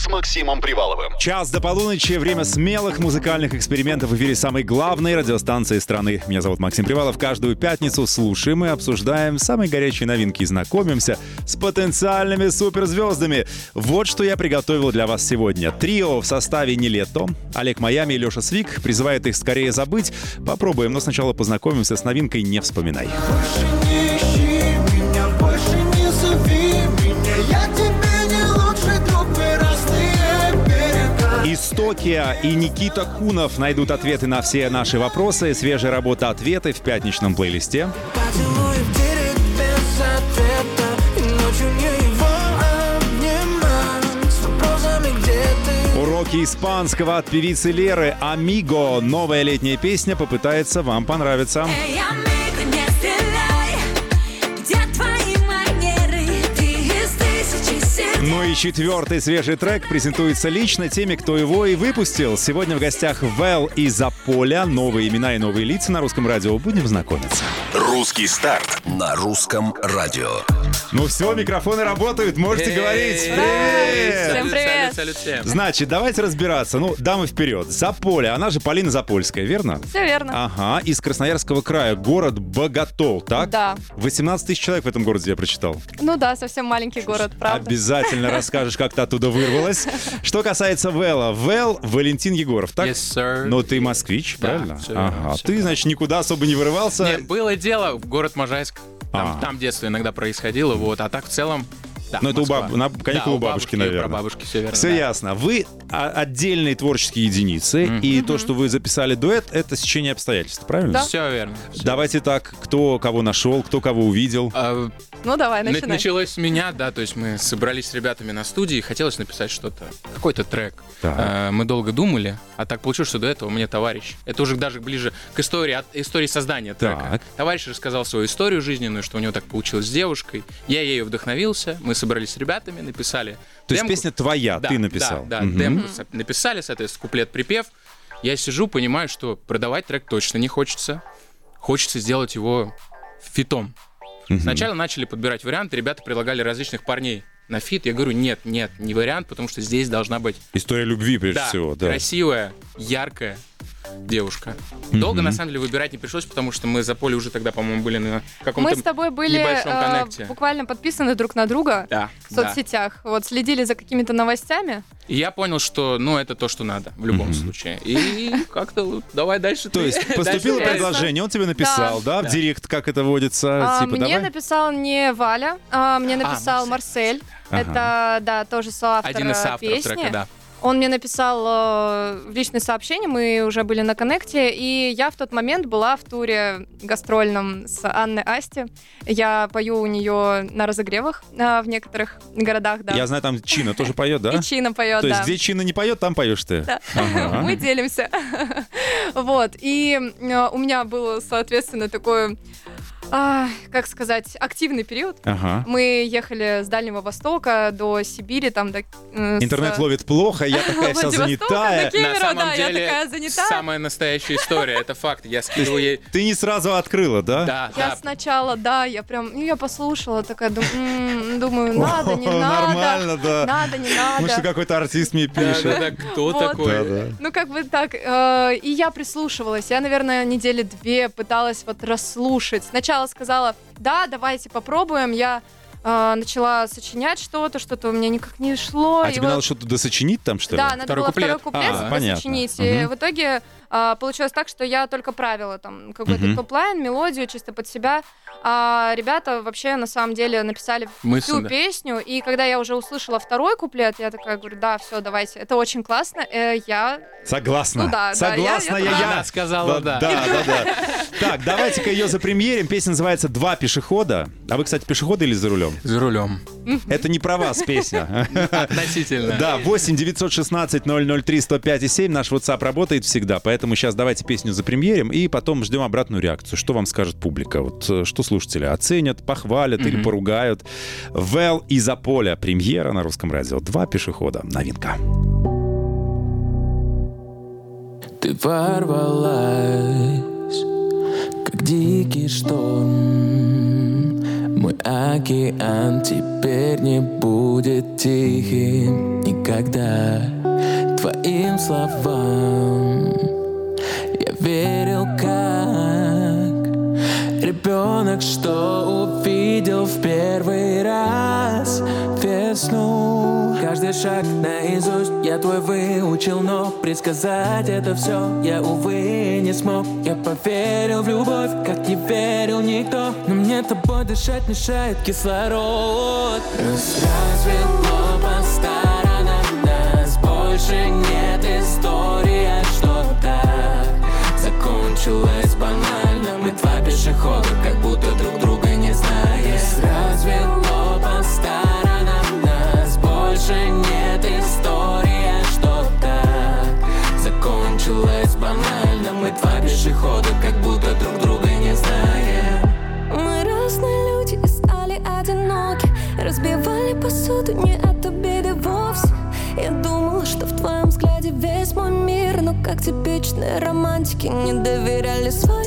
С Максимом Приваловым. Час до полуночи, время смелых музыкальных экспериментов в эфире самой главной радиостанции страны. Меня зовут Максим Привалов. Каждую пятницу слушаем и обсуждаем самые горячие новинки и знакомимся с потенциальными суперзвездами. Вот что я приготовил для вас сегодня. Трио в составе Нелетто, Олег Майами и Леша Свик призывают их скорее забыть. Попробуем, но сначала познакомимся с новинкой «Не вспоминай». Больше Истокия и Никита Кунов найдут ответы на все наши вопросы. Свежая работа «Ответы» в пятничном плейлисте. Уроки испанского от певицы Леры «Амиго». Новая летняя песня попытается вам понравиться. Эй, Ну и четвертый свежий трек презентуется лично теми, кто его и выпустил. Сегодня в гостях Вэл и Заполя. Новые имена и новые лица на русском радио. Будем знакомиться. Русский старт на русском радио. Ну все, микрофоны работают, можете говорить. Привет! Всем привет. Салют, салют всем. Значит, давайте разбираться. Ну, дамы вперед. Заполя, она же Полина Запольская, верно? Все верно. Ага, из Красноярского края, город Боготол, так? Да. 18 тысяч человек в этом городе я прочитал. Ну да, совсем маленький город, правда. Обязательно расскажешь, как ты оттуда вырвалась. Что касается Вэлла. Вэл Валентин Егоров, так? Yes, sir. Но ты москвич, Да, правильно? ага. Ты, значит, никуда особо не вырывался. Не, было дело, в город Можайск. Там, А. там детство иногда происходило, вот. А так в целом, да, Ну, это у баб- на каникулы Да, у бабушки, и наверное. Бабушки, все верно. Все да. ясно. Вы отдельные творческие единицы, и то, что вы записали дуэт, это сечение обстоятельств, правильно? Да. Все верно. всё. Давайте так, кто кого нашел, кто кого увидел. А, Ну давай, на- начинай. началось с меня, да, то есть мы собрались с ребятами на студии, и хотелось написать что-то, какой-то трек. Так. А, мы долго думали, а так получилось, что до этого мне товарищ, это уже даже ближе к истории, от истории создания трека. Так. Товарищ рассказал свою историю жизненную, что у него так получилось с девушкой. Я ею вдохновился, мы собрались с ребятами, написали. То есть демку. песня твоя, Да, ты написал. Да, да, Мгм. демку написали, соответственно, куплет-припев. Я сижу, понимаю, что продавать трек точно не хочется. Хочется сделать его фитом. Сначала начали подбирать варианты, ребята предлагали различных парней на feat. Я говорю, нет, нет, не вариант, потому что здесь должна быть История любви, прежде да, всего, да. красивая, яркая девушка. Долго, на самом деле, выбирать не пришлось, потому что мы с ZAPOLYA уже тогда, по-моему, были на каком-то Мы с тобой были небольшом э, коннекте. буквально подписаны друг на друга Да, в да. соцсетях. Вот следили за какими-то новостями. И я понял, что, ну, это то, что надо в любом случае. И как-то давай дальше То есть поступило предложение, он тебе написал, да, в Да. директ, как это водится, А, типа, мне написал не Валя, а, мне написал Марсель. Это, да, тоже соавтор Один из э, авторов песни. трека, да. Он мне написал э, в личное сообщение, мы уже были на коннекте, и я в тот момент была в туре гастрольном с Анной Асти. Я пою у нее на разогревах э, в некоторых городах, да. Я знаю, там Чина тоже поет, да? И Чина поет, То есть да. где Чина не поет, там поешь ты. Да. Ага. Мы делимся. Вот. И э, у меня был, соответственно, такой, а, как сказать, активный период. Ага. Мы ехали с Дальнего Востока до Сибири, там до... э, с- Интернет ловит плохо, я такая вся занятая. Кемерово, На самом да, я деле, такая самая настоящая история, это факт. Я скидывал ей... Ты не сразу открыла, да? Да, Я да. сначала, да, я прям, ну, я послушала, такая, думаю, надо, не надо. Нормально, да. Надо, не надо. какой-то артист мне пишет. да, да, кто такой? Ну, как бы так. э, и я прислушивалась. Я, наверное, недели две пыталась вот расслушать. Сначала сказала, да, давайте попробуем. Я э, начала сочинять что-то, что-то у меня никак не шло. А и тебе вот- надо что-то досочинить там, что ли? Да, надо Второй было куплет. второй куплет А, понятно. сочинить. И Мгм. в итоге а, получилось так, что я только правила там какой-то Мгм. topline, мелодию чисто под себя. А ребята вообще на самом деле написали Мысль, всю да. песню. И когда я уже услышала второй куплет, я такая говорю, да, все, давайте, это очень классно. Э, я Согласна. Ну да, да, Согласна я- я я. тоже. Она сказала, Да, да. да, да, да. Так, давайте-ка ее запремьерим. Песня называется «Два пешехода». А вы, кстати, пешеходы или за рулем? За рулем. Это не про вас песня. Относительно. Да, 8 916 003 105 и 7. Наш WhatsApp работает всегда, поэтому сейчас давайте песню запремьерим и потом ждем обратную реакцию. Что вам скажет публика? Вот э, что слушатели оценят, похвалят или поругают? Вэл и Заполя. Премьера на русском радио. Два пешехода. Новинка. Ты ворвалась, как дикий шторм Мой океан теперь не будет тихим никогда Твоим словам верил как Ребенок, что увидел в первый раз весну. Каждый шаг наизусть я твой выучил Но предсказать это все я, увы, не смог. Я поверил в любовь, как не верил никто Но мне тобой дышать мешает кислород. Развело to it романтики Не доверяли свое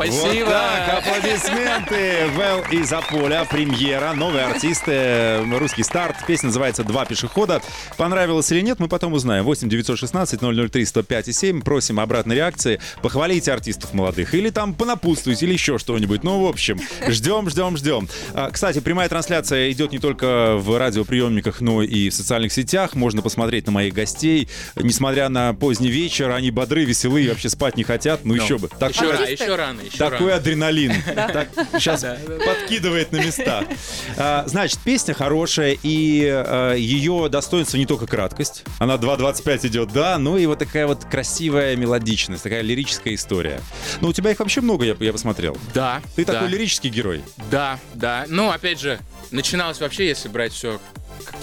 премьерой. Вот так, спасибо. аплодисменты. Вэл и Заполя, премьера, новые артисты, русский старт. Песня называется «Два пешехода». Понравилось или нет, мы потом узнаем. 8 916 003 105 и 7. Просим обратной реакции. Похвалите артистов молодых. Или там понапутствуйте, или еще что-нибудь. Ну, в общем, ждем, ждем, ждем. А, Кстати, прямая трансляция идет не только в радиоприемниках, но и в социальных сетях. Можно посмотреть на моих гостей. Несмотря на поздний вечер, они бодры, веселые, вообще спать не хотят. Ну, еще бы. Так Еще, ра- Артисты? еще рано, еще такой рано. адреналин. Так, сейчас подкидывает на места. А, Значит, песня хорошая, и а, ее достоинство не только краткость. Она 2.25 идет, да, но и вот такая вот красивая мелодичность, такая лирическая история. Ну, у тебя их вообще много, я, я посмотрел. Да, Ты да, такой лирический герой. Да, да. Ну, опять же, начиналось вообще, если брать все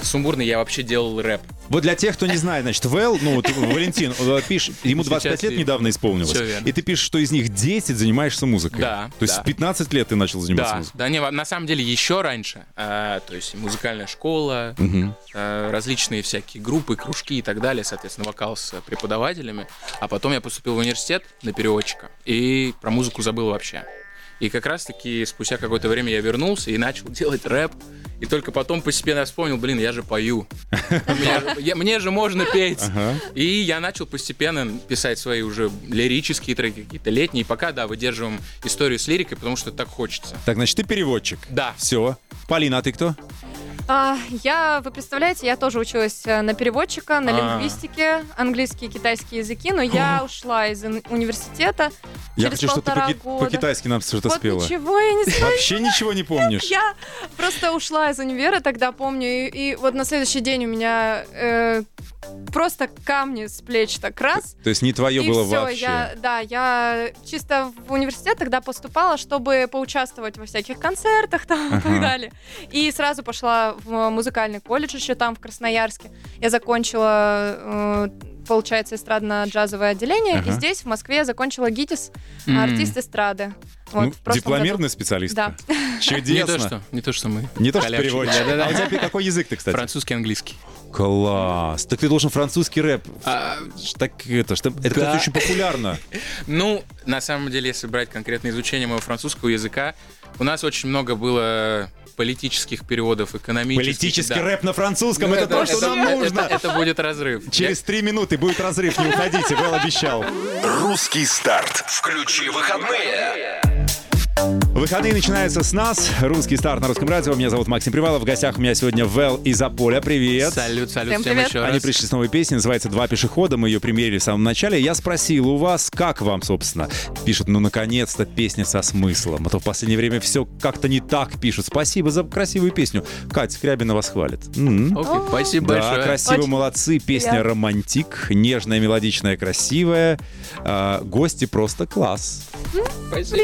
сумбурно, я вообще делал рэп. Вот для тех, кто не знает, значит, Вэл, ну, вот Валентин, э, пишет, ему 25 Сейчас лет недавно исполнилось. И ты пишешь, что из них 10 занимаешься музыкой. Да, То есть да. в 15 лет ты начал заниматься Да, музыкой. да, не, на самом деле еще раньше. А, то есть музыкальная школа, а, различные всякие группы, кружки и так далее, соответственно, вокал с преподавателями. А потом я поступил в университет на переводчика и про музыку забыл вообще. И как раз-таки спустя какое-то время я вернулся и начал делать рэп. И только потом постепенно я вспомнил, блин, я же пою. Мне же можно петь. И я начал постепенно писать свои уже лирические треки, какие-то летние. Пока, да, выдерживаем историю с лирикой, потому что так хочется. Так, значит, ты переводчик. Да. Все. Полина, а ты кто? А, я, вы представляете, я тоже училась э, на переводчика, на А. лингвистике, английский и китайский языки, но я ушла из ин- университета Я через хочу, чтобы ты полтора по-ки- года. по-китайски нам что-то Вот спела. ничего я не знаю. Вообще ничего не помнишь? Я просто ушла из универа, тогда помню, и, и вот на следующий день у меня э, просто камни с плеч так раз. То есть не твое и было всё, вообще. я, да, я чисто в университет тогда поступала, чтобы поучаствовать во всяких концертах там и Ага. так далее. И сразу пошла в музыкальный колледж еще там, в Красноярске. Я закончила, э, получается, эстрадно-джазовое отделение. Ага. И здесь, в Москве, я закончила ГИТИС, М. артист эстрады. Вот, Ну, в прошлом дипломированный специалист. Да. Чудесно. Не то, что, не то, что мы. Не то, что переводчик. Да-да-да. А у тебя какой язык ты, кстати? Французский, английский. Класс. Так ты должен французский рэп. А, Так это, что, это, кстати, Да. очень популярно. Ну, на самом деле, если брать конкретное изучение моего французского языка, у нас очень много было политических переводов, экономических. Политический да. рэп на французском, Ну, это то, что нам это- нужно. Это, это будет разрыв. Через три минуты будет разрыв, не уходите, Вэл обещал. Русский старт. Включи выходные. Выходные начинаются с нас. Русский старт на русском радио. Меня зовут Максим Привалов. В гостях у меня сегодня Вэл из Аполя. Привет. Салют, салют Всем всем, привет. еще Они раз. пришли с новой песней, называется «Два пешехода». Мы ее примерили в самом начале. Я спросил у вас, как вам, собственно? Пишут, ну, наконец-то песня со смыслом. А то в последнее время все как-то не так пишут. Спасибо за красивую песню. Катя Скрябина вас хвалит. М. Окей, спасибо Да, большое. красиво, Очень молодцы. Песня приятно. «Романтик». Нежная, мелодичная, красивая. А, гости просто класс. Спасибо.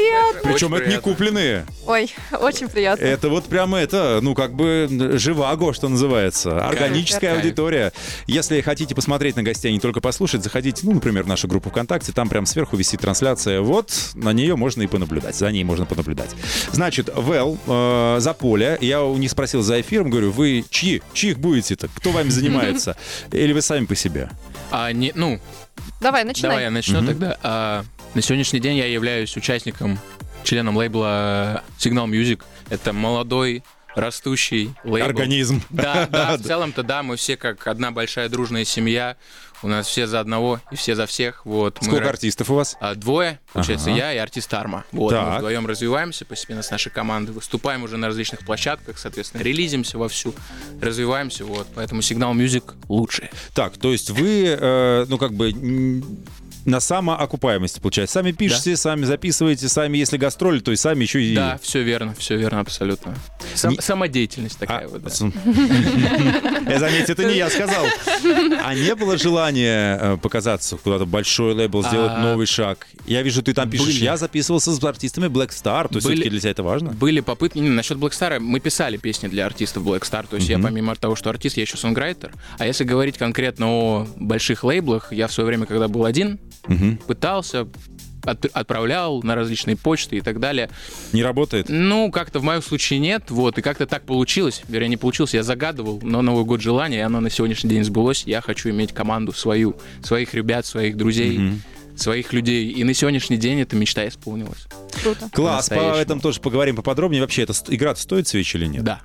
Причем Очень это не приятно. купленные. Ой, очень приятно. Это вот прямо это, ну, как бы живаго, что называется. Органическая Кайф. аудитория. Если хотите посмотреть на гостей, а не только послушать, заходите, ну, например, в нашу группу ВКонтакте, там прям сверху висит трансляция. Вот, на нее можно и понаблюдать, за ней можно понаблюдать. Значит, Вэл, э, за поле, я у них спросил за эфиром, говорю, вы чьи? Чьих будете-то? Кто вами занимается? Или вы сами по себе? А, не, ну, Давай, начинай. давай я начну Мгм. тогда. А, на сегодняшний день я являюсь участником, членом лейбла Signal Music. Это молодой, растущий лейбл. Организм. Да, да, в целом-то да, мы все как одна большая дружная семья. У нас все за одного и все за всех. Вот. мы Сколько ра- артистов у вас? А, двое, получается, Ага. я и артист Арма. Вот, Так. мы вдвоем развиваемся постепенно с нашей командой, выступаем уже на различных площадках, соответственно, релизимся вовсю, развиваемся, вот. Поэтому Signal Music лучший. Так, то есть вы, э, ну, как бы... На самоокупаемости, получается. Сами пишете, сами записываете, сами, если гастроли, то и сами еще и... Да, все верно, все верно, абсолютно. Сам- Не- Самодеятельность А, такая вот. да. с- Я заметьте, это не я сказал. А не было желания э, показаться куда-то большой лейбл, сделать А, новый шаг? Я вижу, ты там пишешь, я записывался с артистами Black Star, то есть все-таки для тебя это важно? Были попытки, не, насчет Black Star, мы писали песни для артистов Black Star, то есть я помимо того, что артист, я еще сонграйтер. А если говорить конкретно о больших лейблах, я в свое время, когда был один, Мгм. пытался, от- отправлял на различные почты и так далее. Не работает? Ну, как-то в моем случае нет, вот, и как-то так получилось, вернее, не получилось, я загадывал на Новый год желание, и оно на сегодняшний день сбылось, я хочу иметь команду свою, своих ребят, своих друзей, Мгм. своих людей, и на сегодняшний день эта мечта исполнилась. Круто. Класс, по этом тоже поговорим поподробнее. Вообще, эта игра стоит свеч или нет? Да.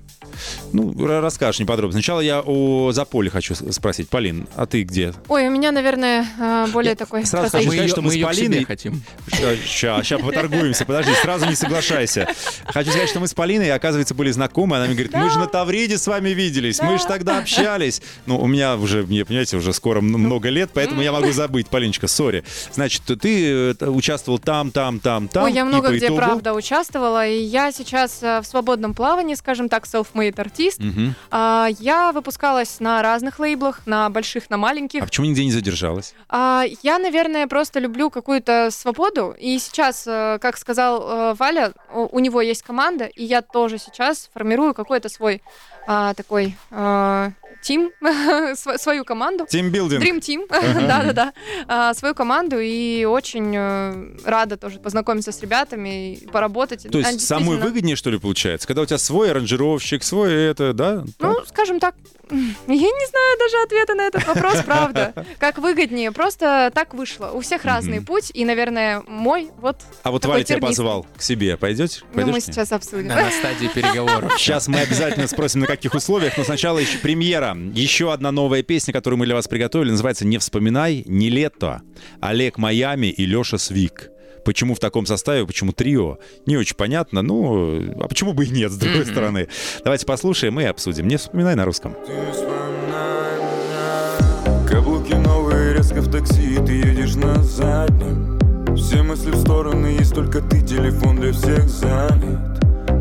Ну, ра- расскажешь неподробно. Сначала я о Заполе хочу с- спросить. Полин, а ты где? Ой, у меня, наверное, э, более Я такой сразу хочу сказать, что мы с к себе Полиной- хотим. Сейчас, сейчас поторгуемся. Подожди, сразу не соглашайся. Хочу сказать, что мы с Полиной, оказывается, были знакомы. Она мне говорит, мы же на Тавриде с вами виделись, мы же тогда общались. Ну, у меня уже, мне, понимаете, уже скоро много лет, поэтому я могу забыть. Полиночка, сори. Значит, ты э, участвовал там, там, там, там. Ой, я много где, правда, участвовала, и я сейчас э, в свободном плавании, скажем так, self-made артист. Мгм. А, Я выпускалась на разных лейблах, на больших, на маленьких. А почему нигде не задержалась? А, Я, наверное, просто люблю какую-то свободу. И сейчас, э, как сказал э, Валя, у него есть команда, и я тоже сейчас формирую какой-то свой а, такой а, тим, св- свою команду. Тимбилдинг. Dream Team, да-да-да, А, свою команду и очень э, рада тоже познакомиться с ребятами и поработать. То есть самое действительно- выгоднее, что ли, получается? Когда у тебя свой аранжировщик, свой это, да? Ну, скажем так, я не знаю даже ответа на этот вопрос, правда. Как выгоднее, просто так вышло. У всех разный путь, и, наверное, мой вот А вот Валя тебя позвал к себе. Пойдете? ну, мы сейчас обсудим. На стадии переговоров. Сейчас мы обязательно спросим, на каких условиях, но сначала еще премьера. Еще одна новая песня, которую мы для вас приготовили, называется «Не вспоминай, не лето». Олег Майами и Леша Свик. Почему в таком составе, почему трио, не очень понятно. Ну, а почему бы и нет, с другой стороны. Давайте послушаем и обсудим. Не вспоминай на русском. Каблуки новые, резко в такси, ты едешь на заднем. Все мысли в стороны, есть только ты, телефон для всех занят.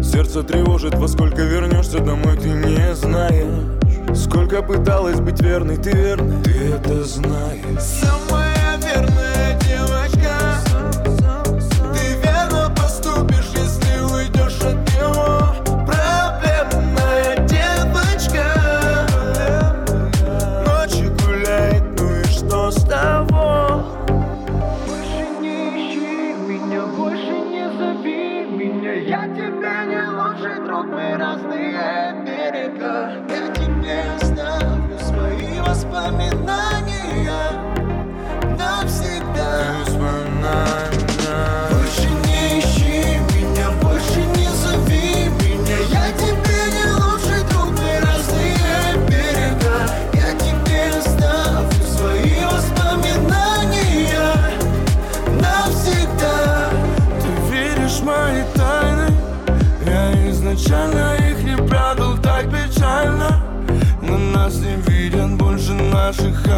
Сердце тревожит, во сколько вернешься домой, ты не знаешь. Сколько пыталась быть верной, ты верна, ты это знаешь. Самая верная девочка.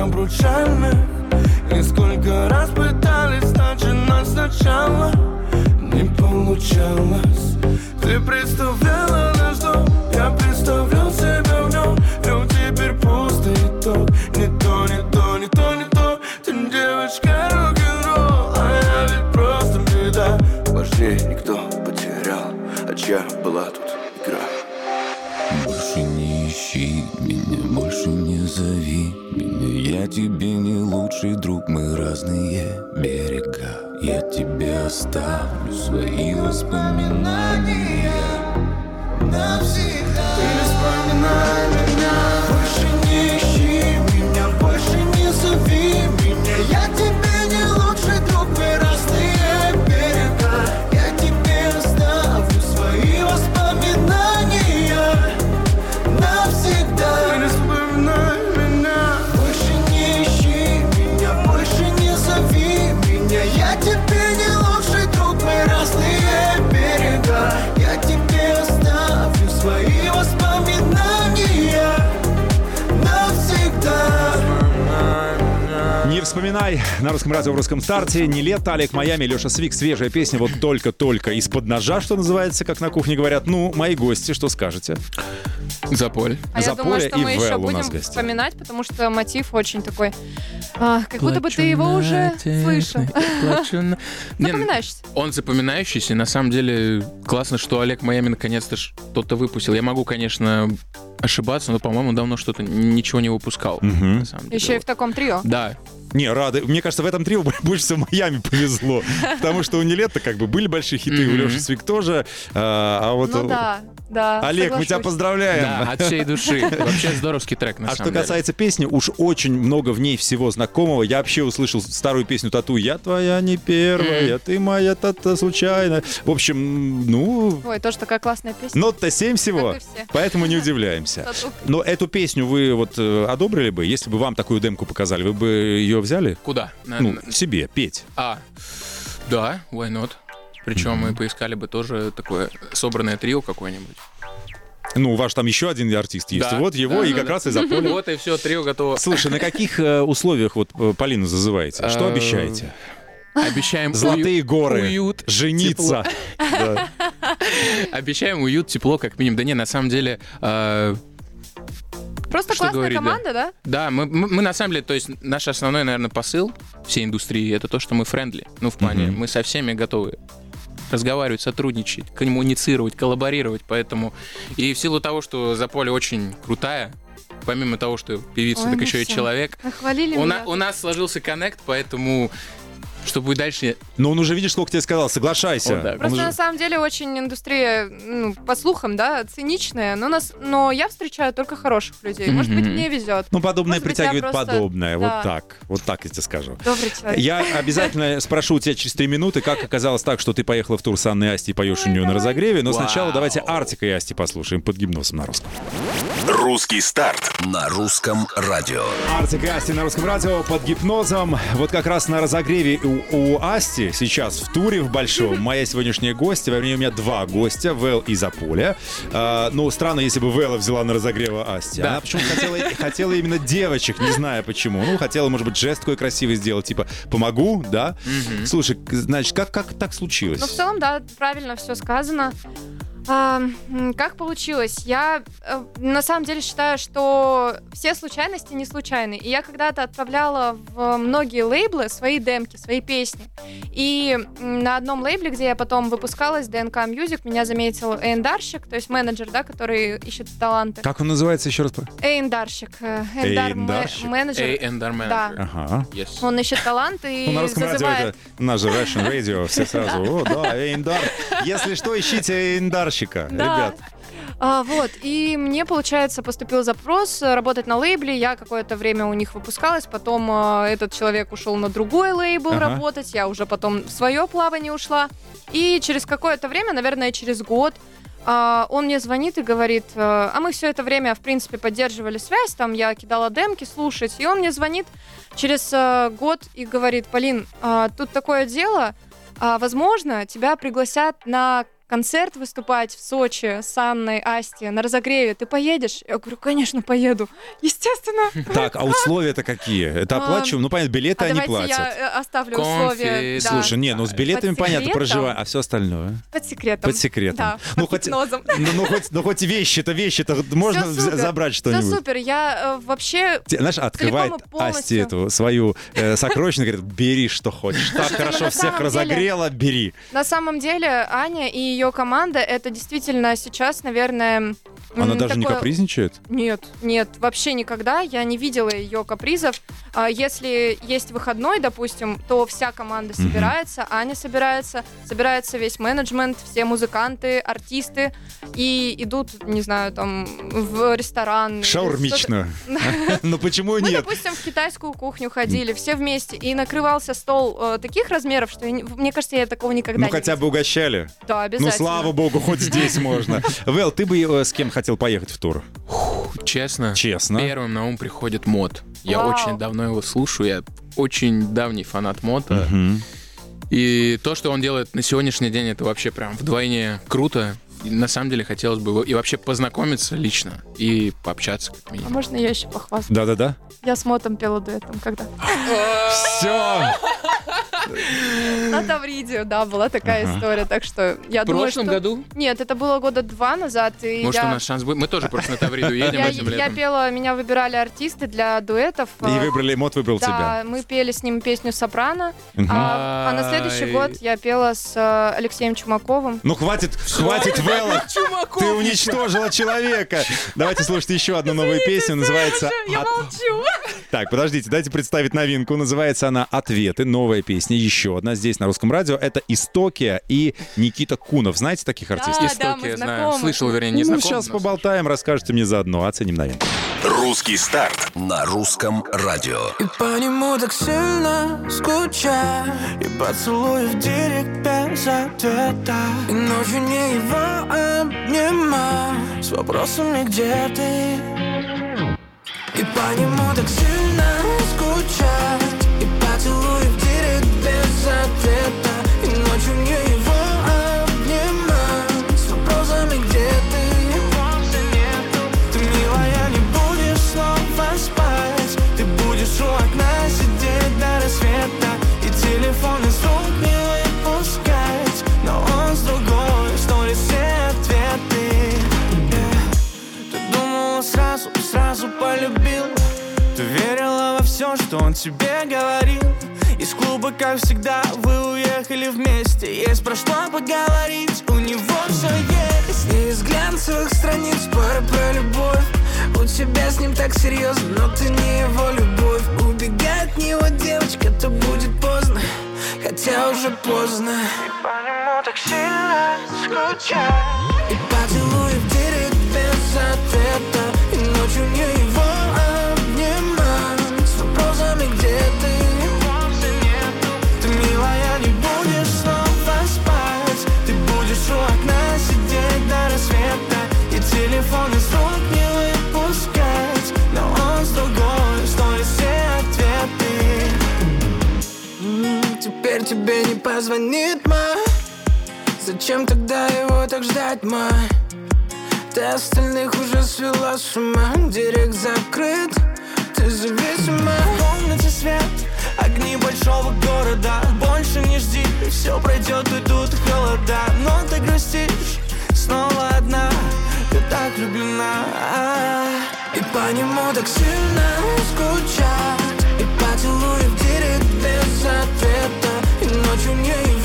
Обручальных. И сколько раз пытались начинать сначала Не получалось. Ты представляла наш дом Я представлял себя в нем Но теперь пусто итог Не то, не то, не то, не то. Ты девочка рок-н-ролл А я ведь просто беда. Важнее никто потерял А чья была тут игра? Больше не ищи меня, больше не зови Я тебе не лучший друг, мы разные. Берега Я тебе оставлю свои воспоминания Вспоминай на русском радио в русском старте. Не лет, Олег Майами, Леша Свик. Свежая песня, вот только-только из-под ножа, что называется, как на кухне говорят. Ну, мои гости, что скажете? Заполь. А я Заполе думаю, что и мы еще будем гостях. вспоминать, потому что мотив очень такой, а, как будто бы ты его уже слышал. Запоминаешься. Он запоминающийся. На самом деле, классно, что Олег Майами наконец-то что-то выпусил. Я могу, конечно, ошибаться, но, по-моему, давно что-то ничего не выпускал. Мгм. на самом деле. Еще и в таком трио. Да, Не, рады. Мне кажется, в этом трио больше всего Майами повезло. Потому что у Нилетта как бы были большие хиты, у. Леши Свик тоже. А а вот... Ну да, да. Олег, мы тебя соглашусь. поздравляем. да, от всей души. Вообще здоровский трек, на А самом что деле. касается песни, уж очень много в ней всего знакомого. Я вообще услышал старую песню Тату «Я твоя не первая, ты моя тата случайно». В общем, ну, Ой, тоже такая классная песня. нот-то 7 всего, поэтому не удивляемся. Но эту песню вы вот э, одобрили бы, если бы вам такую демку показали, вы бы ее взяли? Куда? Ну, себе, петь. А, да, why not? Причем мы поискали бы тоже такое собранное трио какое-нибудь. Ну, у вас там еще один артист есть. Да, Вот его да, и да, как да. раз и заполе. Вот и все, трио готово. Слушай, на каких э, условиях вот э, Полину зазываете? Что Э, обещаете? Обещаем Золотые уют- горы, уют, жениться. Да. Обещаем уют, тепло, как минимум. Да не, на самом деле, э, Просто Что классная говорить, да. команда, да? да, мы, мы, мы на самом деле, то есть наш основной, наверное, посыл всей индустрии это то, что мы френдли. Ну, в плане, Мгм. мы со всеми готовы разговаривать, сотрудничать, коммуницировать, коллаборировать, поэтому... И в силу того, что Заполе очень крутая, помимо того, что певица, Ой, так еще и всё. человек, Нахвалили у, меня. на- у нас сложился коннект, поэтому что будет дальше, Но он уже, видишь, сколько тебе сказал, соглашайся. Вот так. Он Просто уже- на самом деле очень индустрия, ну, по слухам, да, циничная, но, нас, но я встречаю только хороших людей. Может быть, мне везет. Ну, подобное Может быть, притягивает просто- подобное. Вот да. так. Вот так я тебе скажу. Добрый человек. Я обязательно спрошу у тебя через три минуты, как оказалось так, что ты поехала в тур с Анной Асти и поешь у нее на разогреве. Но Вау. сначала давайте Артика и Асти послушаем под гипнозом на русском. Русский старт. На русском радио. Артик и Асти на русском радио под гипнозом. Вот как раз на разогреве у, Асти сейчас в туре в Большом. Моя сегодняшняя гостья. Время у меня два гостя, Вэл и Заполя. А, ну, странно, если бы Вэлла взяла на разогрева Асти. Да. Она почему-то хотела, хотела именно девочек, не знаю почему. Ну, хотела, может быть, жест такой красивый сделать, типа «помогу», да? Слушай, к- значит, как, как так случилось? Ну, в целом, да, правильно все сказано. А, как получилось? Я э, на самом деле считаю, что все случайности не случайны. И я когда-то отправляла в многие лейблы свои демки, свои песни. И на одном лейбле, где я потом выпускалась, ДНК Music, меня заметил Эйндарщик, то есть менеджер, да, который ищет таланты. Как он называется еще раз? Эйндарщик. Эйндар ме- Эйндарщик? менеджер. A&R Manager. Да. Ага. Yes. Он ищет таланты и Ну, на русском радио зазывает... это наш же Russian Radio, все сразу, о, да, Эйндар. Если что, ищите Эйндарщика, Да. ребят. А, вот, и мне, получается, поступил запрос э, работать на лейбле. Я какое-то время у них выпускалась, потом э, этот человек ушел на другой лейбл Ага. работать, я уже потом в свое плавание ушла. И через какое-то время, наверное, через год, а, он мне звонит и говорит, э, а мы все это время, в принципе, поддерживали связь, там я кидала демки слушать, и он мне звонит через э, год и говорит, Полин, а, тут такое дело, а, возможно, тебя пригласят на концерт выступать в Сочи с Анной Асти на разогреве. Ты поедешь? Я говорю, конечно, поеду. Естественно. Так, а условия-то какие? Это А, оплачиваем? Ну, понятно, билеты А они платят. я э, оставлю условия. Слушай, не, ну с билетами понятно, проживай, а все остальное? Под секретом. Под секретом. Ну, хоть-. Ну, ну, хоть, ну хоть вещи-то, вещи-то можно забрать что-нибудь. супер. Я э, вообще Знаешь, открывает Асти эту свою э, сокровищницу, говорит, бери, что хочешь. Так хорошо на всех самом деле- разогрела, бери. На самом деле Аня и ее команда это действительно сейчас, наверное... Она даже не такое- капризничает? Нет, нет, вообще никогда. Я не видела ее капризов. А Если есть выходной, допустим, то вся команда собирается, Аня собирается, собирается весь менеджмент, все музыканты, артисты и идут, не знаю, там в ресторан. Шаурмично. Ну почему Мы, нет? допустим, в китайскую кухню ходили, все вместе, и накрывался стол э, таких размеров, что, не- мне кажется, я такого никогда Ну не хотя бы угощали. Да, Ну слава богу, хоть здесь можно. Вэл, ты бы э, с кем хотел поехать в тур? Честно, Честно. первым на ум приходит мод. Я Вау. очень давно его слушаю, я очень давний фанат мода. И то, что он делает на сегодняшний день, это вообще прям вдвойне круто. И на самом деле хотелось бы его и вообще познакомиться лично и пообщаться как А можно я еще похвастаюсь? Да-да-да. Я с Мотом пела дуэтом, когда? Все. На Тавриде, да, была такая история, так что я В думаю, прошлом что... году? Нет, это было года два назад, и Может, я... у нас шанс будет? Мы тоже просто на Тавриду едем я, этим я летом. пела, меня выбирали артисты для дуэтов. И э, выбрали, Мот выбрал да, тебя. мы пели с ним песню «Сопрано», а, а на следующий год я пела с э, Алексеем Чумаковым. Ну хватит, хватит, Вэлла. Ты уничтожила человека. Давайте слушать еще одну новую песню. Называется... Я «От- молчу. Так, подождите, дайте представить новинку. Называется она «Ответы». Новая песня, еще одна здесь на русском радио. Это Истокия и Никита Кунов. Знаете таких артистов? Да, да, Истоки, мы я знаю. знакомы. Слышал, вернее, не Ну, знаком. сейчас но- поболтаем, расскажете мне заодно. Оценим новинку. Русский старт. На русском радио. И по нему так сильно скучаю И поцелуй в директ без ответа И ночью не его обнимаю С вопросами, где ты И по нему так сильно скучаю вместе Есть про что поговорить, у него все есть. Не из глянцевых страниц пара про любовь. У тебя с ним так серьезно, но ты не его любовь. Убегай от него, девочка, то будет поздно. Хотя уже поздно. И по нему так сильно скучаю позвонит, ма? Зачем тогда его так ждать, ма? Ты остальных уже свела с ума. Директ закрыт, ты зависима В комнате свет, огни большого города. Больше не жди, все пройдет, уйдут холода. Но ты грустишь, снова одна. Ты так влюблена. И по нему так сильно скучать. И поцелуй в директ без ответа И ночью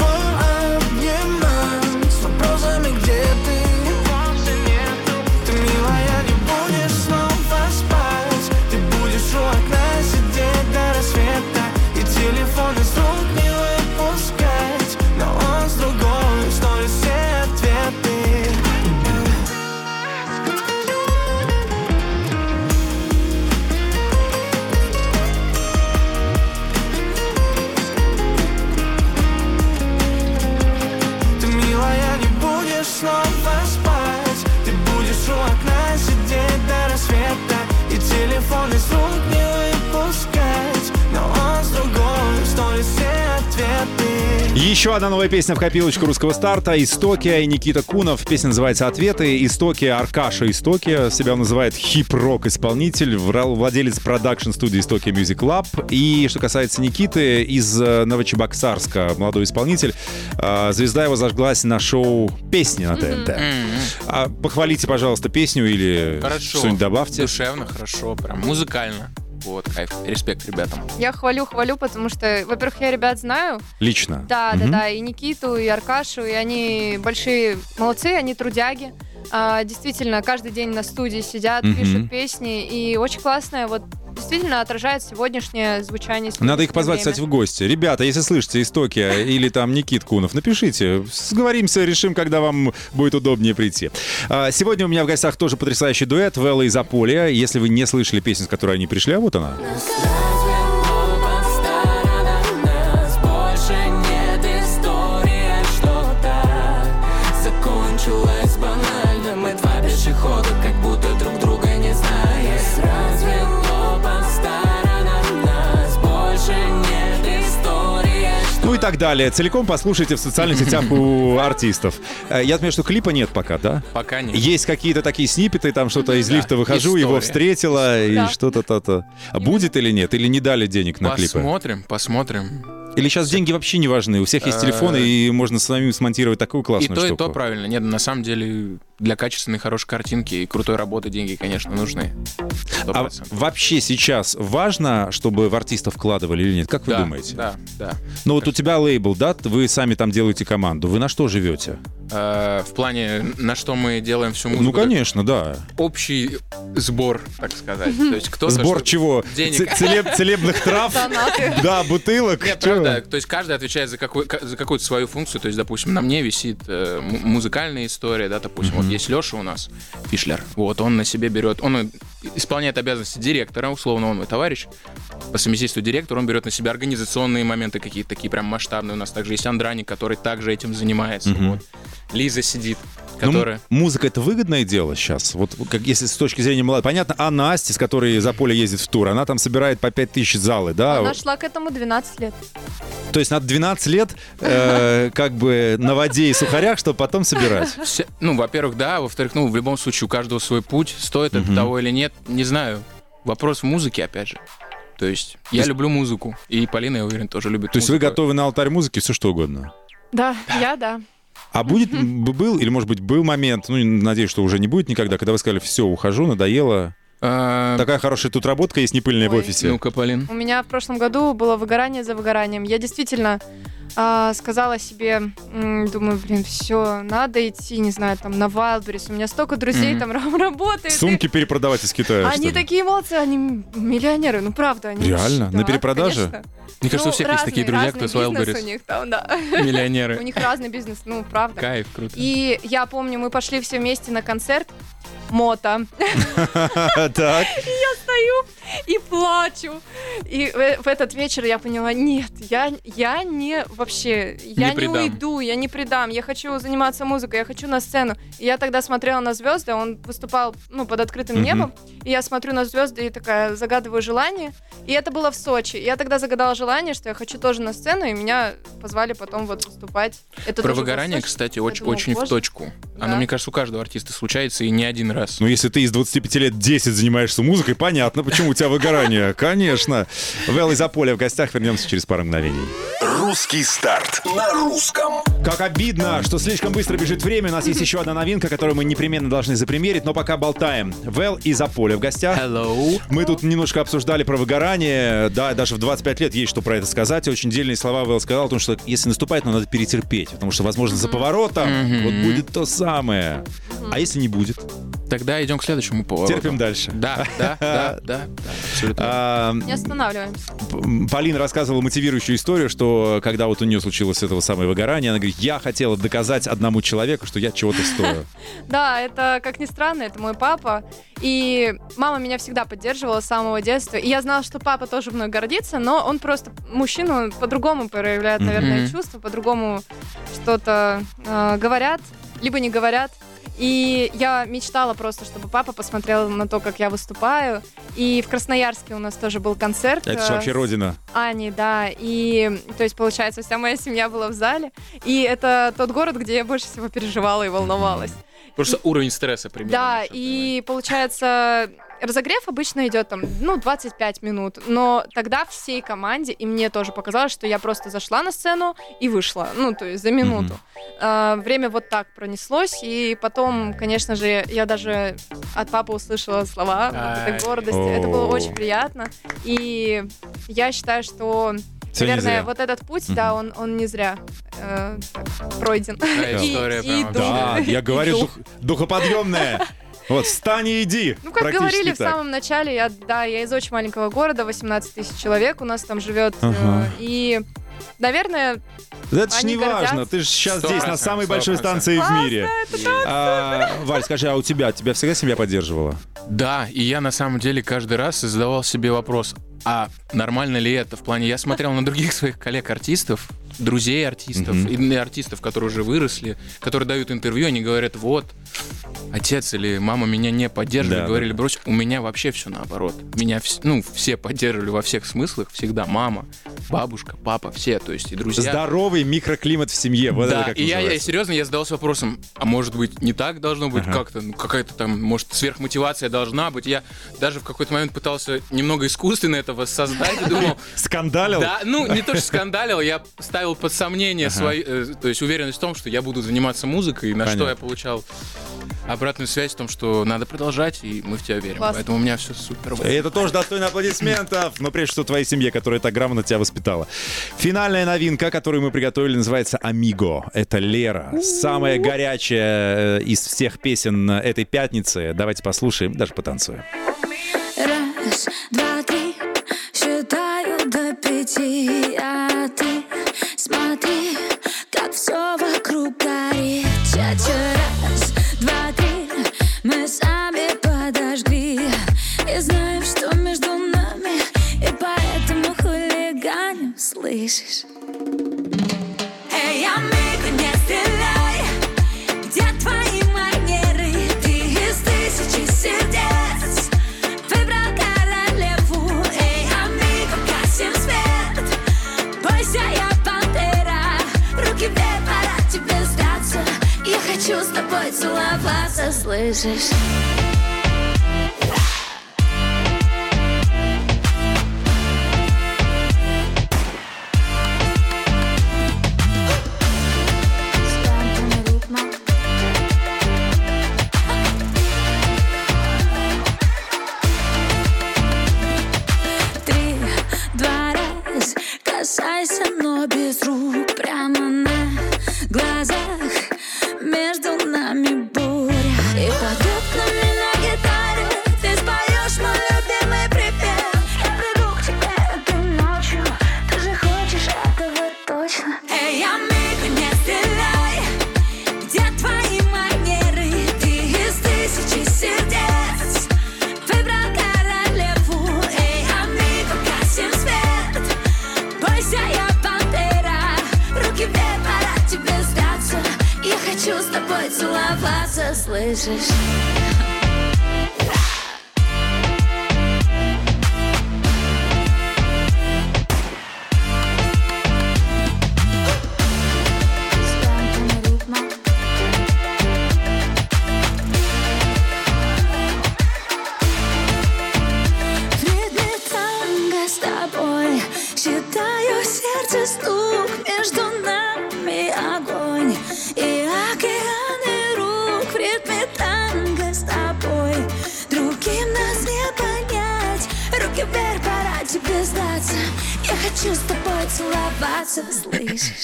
Еще одна новая песня в копилочку русского старта. Истоки и Никита Кунов. Песня называется «Ответы». Истоки, Аркаша Истоки. Себя он называет хип-рок исполнитель, владелец продакшн-студии Истоки Music Lab. И что касается Никиты, из э, Новочебоксарска, молодой исполнитель. А, звезда его зажглась на шоу «Песни» на ТНТ. А, похвалите, пожалуйста, песню или Хорошо. что-нибудь добавьте. Душевно, хорошо, прям музыкально. Вот, кайф. Респект ребятам. Я хвалю, хвалю, потому что, во-первых, я ребят знаю. Лично? Да, Мгм. да, да, и Никиту, и Аркашу, и они большие молодцы, они трудяги. А, действительно, каждый день на студии сидят, Мгм. пишут песни, и очень классное, вот действительно отражает сегодняшнее звучание. Надо их позвать, время. кстати, в гости. Ребята, если слышите истоки или там Никит Кунов, напишите. Сговоримся, решим, когда вам будет удобнее прийти. А, Сегодня у меня в гостях тоже потрясающий дуэт Велла и Заполя. Если вы не слышали песню, с которой они пришли, а вот она. Так далее. Целиком послушайте в социальных сетях у артистов. Э, Я отмечу, что клипа нет пока, да? Пока нет. Есть какие-то такие снипеты, там что-то из лифта выхожу, его встретила, и что-то то-то. А будет или нет? Или не дали денег на клипы? Посмотрим, посмотрим. Или сейчас деньги вообще не важны? У всех есть Э, телефоны, и можно самим смонтировать такую И классную то, и штуку. то правильно. Нет, на самом деле для качественной хорошей картинки и крутой работы деньги, конечно, нужны. Сто А процентов. вообще сейчас важно, чтобы в артистов вкладывали или нет? Как вы да, думаете? Да, да. Ну вот у тебя лейбл, да? Вы сами там делаете команду. Вы на что живете? Э, в плане, на что мы делаем всю музыку. Ну, конечно, да. Общий сбор, так сказать. То есть кто Сбор чего? Денег. Целеб- целебных трав? Да, бутылок. Нет, правда, то есть каждый отвечает за, какую-то свою функцию. То есть, допустим, на мне висит э, музыкальная история, да, допустим, вот есть Леша у нас, Фишлер, вот, он на себе берет, он исполняет обязанности директора, условно, он мой товарищ, по совместительству директор, он берет на себя организационные моменты какие-то такие прям масштабные. У нас также есть Андраник, который также этим занимается. Вот. Лиза сидит, которая... м- музыка это выгодное дело сейчас. Вот как если с точки зрения молодых. Понятно, Анна Асти, с которой за поле ездит в тур, она там собирает по 5 тысяч залы, да? Она шла к этому 12 лет. То есть надо 12 лет э, как бы на воде и сухарях, чтобы потом собирать. Все- ну, во-первых, да, во-вторых, ну, в любом случае у каждого свой путь, стоит это того или нет, не знаю. Вопрос в музыке, опять же. То есть я есть- люблю музыку, и Полина, я уверен, тоже любит То есть вы музыку. готовы на алтарь музыки все что угодно? Да, я да. А будет, был, или, может быть, был момент, ну, надеюсь, что уже не будет никогда, когда вы сказали, все, ухожу, надоело. А, Такая хорошая тут работка есть, не пыльная в Ой. офисе. Ну-ка, Полин. У меня в прошлом году было выгорание за выгоранием. Я действительно а, сказала себе, м, думаю, блин, все, надо идти, не знаю, там на Wildberries. У меня столько друзей Мгм. там раб- работает. и Сумки перепродавать из Китая, Они такие молодцы, они миллионеры, ну правда. Они Реально? Да, На перепродаже? конечно. Мне кажется, Ну, у всех есть такие друзья, кто с Wildberries. у них там, да. Миллионеры. У них разный бизнес, ну правда. Кайф, круто. И я помню, мы пошли все вместе на концерт Мота. Так. стою и плачу. И в, в этот вечер я поняла, нет, я, я не вообще, я не, предам. уйду, я не предам, я хочу заниматься музыкой, я хочу на сцену. И я тогда смотрела на звезды, он выступал ну, под открытым небом, и я смотрю на звезды и такая загадываю желание. И это было в Сочи. Я тогда загадала желание, что я хочу тоже на сцену, и меня позвали потом вот выступать. Это Про выгорание, кстати, Я очень, думала, очень в точку. Оно, Да. мне кажется, у каждого артиста случается и не один раз. Ну, если ты из 25 лет 10 занимаешься музыкой, понятно, почему у тебя выгорание. Конечно. Вэл из Аполя в гостях. Вернемся через пару мгновений. Русский старт на русском. Как обидно, что слишком быстро бежит время. У нас есть еще одна новинка, которую мы непременно должны запримерить, но пока болтаем. Вэл из Аполя в гостях. Hello. Мы тут немножко обсуждали про выгорание. Да, даже в 25 лет есть что про это сказать. Очень дельные слова Вэл сказал, потому что если наступает, ну, надо перетерпеть. Потому что, возможно, за поворотом Мгм. вот будет то самое. А если не будет? Тогда идем к следующему повороту. Терпим дальше. Да, да, да, да. А, Не останавливаемся. Полина рассказывала мотивирующую историю, что когда вот у нее случилось этого самое выгорание, она говорит, я хотела доказать одному человеку, что я чего-то стою. Да, это, как ни странно, это мой папа. И мама меня всегда поддерживала с самого детства. И я знала, что папа тоже мной гордится, но он просто мужчина, он по-другому проявляет, наверное, чувства, по-другому что-то э, говорят, либо не говорят. И я мечтала просто, чтобы папа посмотрел на то, как я выступаю. И в Красноярске у нас тоже был концерт. Это же э, вообще родина. Ани, да. И, то есть, получается, вся моя семья была в зале. И это тот город, где я больше всего переживала и волновалась. Просто уровень стресса примерно. Да, и получается, разогрев обычно идет там, ну, 25 минут, но тогда всей команде, и мне тоже показалось, что я просто зашла на сцену и вышла, ну, то есть за минуту. А, время вот так пронеслось, и потом, конечно же, я даже от папы услышала слова вот этой гордости. Это было очень приятно, и я считаю, что Всё не Наверное, вот этот путь, да, он, он не зря э, так, пройден. Такая И- история и прям иду. Да, я говорю, дух- духоподъемная. Вот, встань и иди. Ну, как Практически говорили в так. самом начале, я, да, я из очень маленького города, 18 тысяч человек у нас там живет. э, Ага. и, наверное, Да это ж Они не важно, гордятся. ты же сейчас Сто здесь, на процентов, самой сто большой процентов. станции в мире. А, Валь, скажи, а у тебя, тебя всегда семья поддерживала? Да, и я на самом деле каждый раз задавал себе вопрос, а нормально ли это в плане... Я смотрел на других своих коллег-артистов, друзей артистов, Мгм. и артистов, которые уже выросли, которые дают интервью, они говорят, вот, отец или мама меня не поддерживали, Да, говорили, брось, у меня вообще все наоборот. Меня, вс- ну, все поддерживали во всех смыслах, всегда мама, бабушка, папа, все, то есть и друзья. Здоровый микроклимат в семье, вот да, это как и я, я серьезно, я задался вопросом, а может быть не так должно быть Ага. как-то, ну, какая-то там, может, сверхмотивация должна быть. Я даже в какой-то момент пытался немного искусственно это воссоздать и думал, Скандалил? да, ну не то, что скандалил, я ставил под сомнение свою, э, то есть уверенность в том, что я буду заниматься музыкой, на Понятно. что я получал обратную связь в том, что надо продолжать, и мы в тебя верим. Классно. Поэтому у меня все супер. И это тоже достойно аплодисментов, но прежде всего твоей семье, которая так грамотно тебя воспитала. Финальная новинка, которую мы приготовили, называется «Амиго». Это Лера, самая горячая э, из всех песен этой пятницы. Давайте послушаем, даже потанцуем. Раз, два, три, до пяти, а ты смотри, как все вокруг горит. Ча-ча, раз, два, три, мы сами подожгли и знаем, что между нами, и поэтому хулиганим, слышишь? Целоваться, слышишь?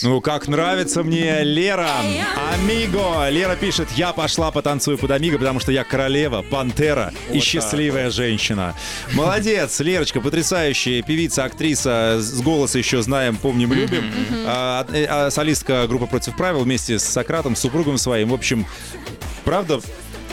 Ну, как нравится мне Лера. Амиго. Лера пишет, я пошла потанцую под Амиго, потому что я королева, пантера и счастливая женщина. Молодец, Лерочка, потрясающая певица, актриса, с голоса еще знаем, помним, любим. А, э, а солистка группы «Против правил» вместе с Сократом, с супругом своим. В общем, правда,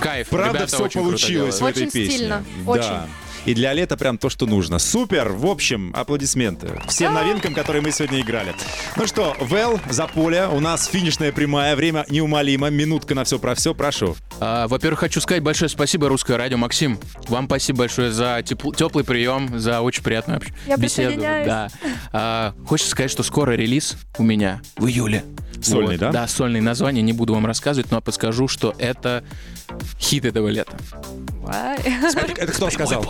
Кайф. правда Ребята все получилось в этой Очень песне. стильно, Да. очень. И для лета прям то, что нужно. Супер! В общем, аплодисменты всем новинкам, которые мы сегодня играли. Ну что, Вэл, за поле. У нас финишная прямая. Время неумолимо. Минутка на все про все. Прошу. А, во-первых, хочу сказать большое спасибо Русское радио. Максим, вам спасибо большое за тепл- теплый прием, за очень приятную общ- Я беседу. Да. А, хочется сказать, что скоро релиз у меня в июле. Сольный, да? Да, сольный название не буду вам рассказывать, но подскажу, что это хит этого лета. Это кто сказал?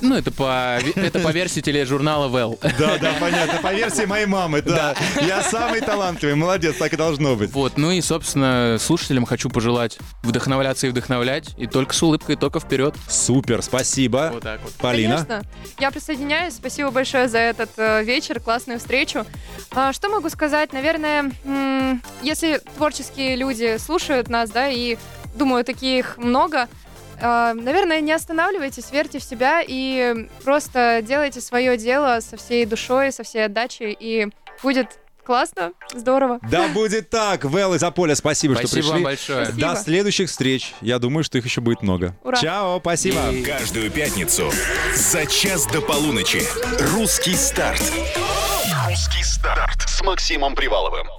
Ну, это по, это по версии тележурнала Well. Да, да, понятно. По версии моей мамы, да. Я самый талантливый. Молодец, так и должно быть. Вот, ну и, собственно, слушателям хочу пожелать вдохновляться и вдохновлять, и только с улыбкой, только вперед. Супер, спасибо. Вот так вот. Полина. Конечно. Я присоединяюсь. Спасибо большое за этот э, вечер, классную встречу. А, что могу сказать? Наверное, если творческие люди слушают нас, да, и думаю, таких много, наверное, не останавливайтесь, верьте в себя и просто делайте свое дело со всей душой, со всей отдачей, и будет классно, здорово. Да будет так. Вэл из Аполя, спасибо, что Спасибо пришли. вам большое. Спасибо. До следующих встреч. Я думаю, что их еще будет много. Ура. Чао, спасибо. Каждую пятницу за час до полуночи. Русский старт. Русский старт с Максимом Приваловым.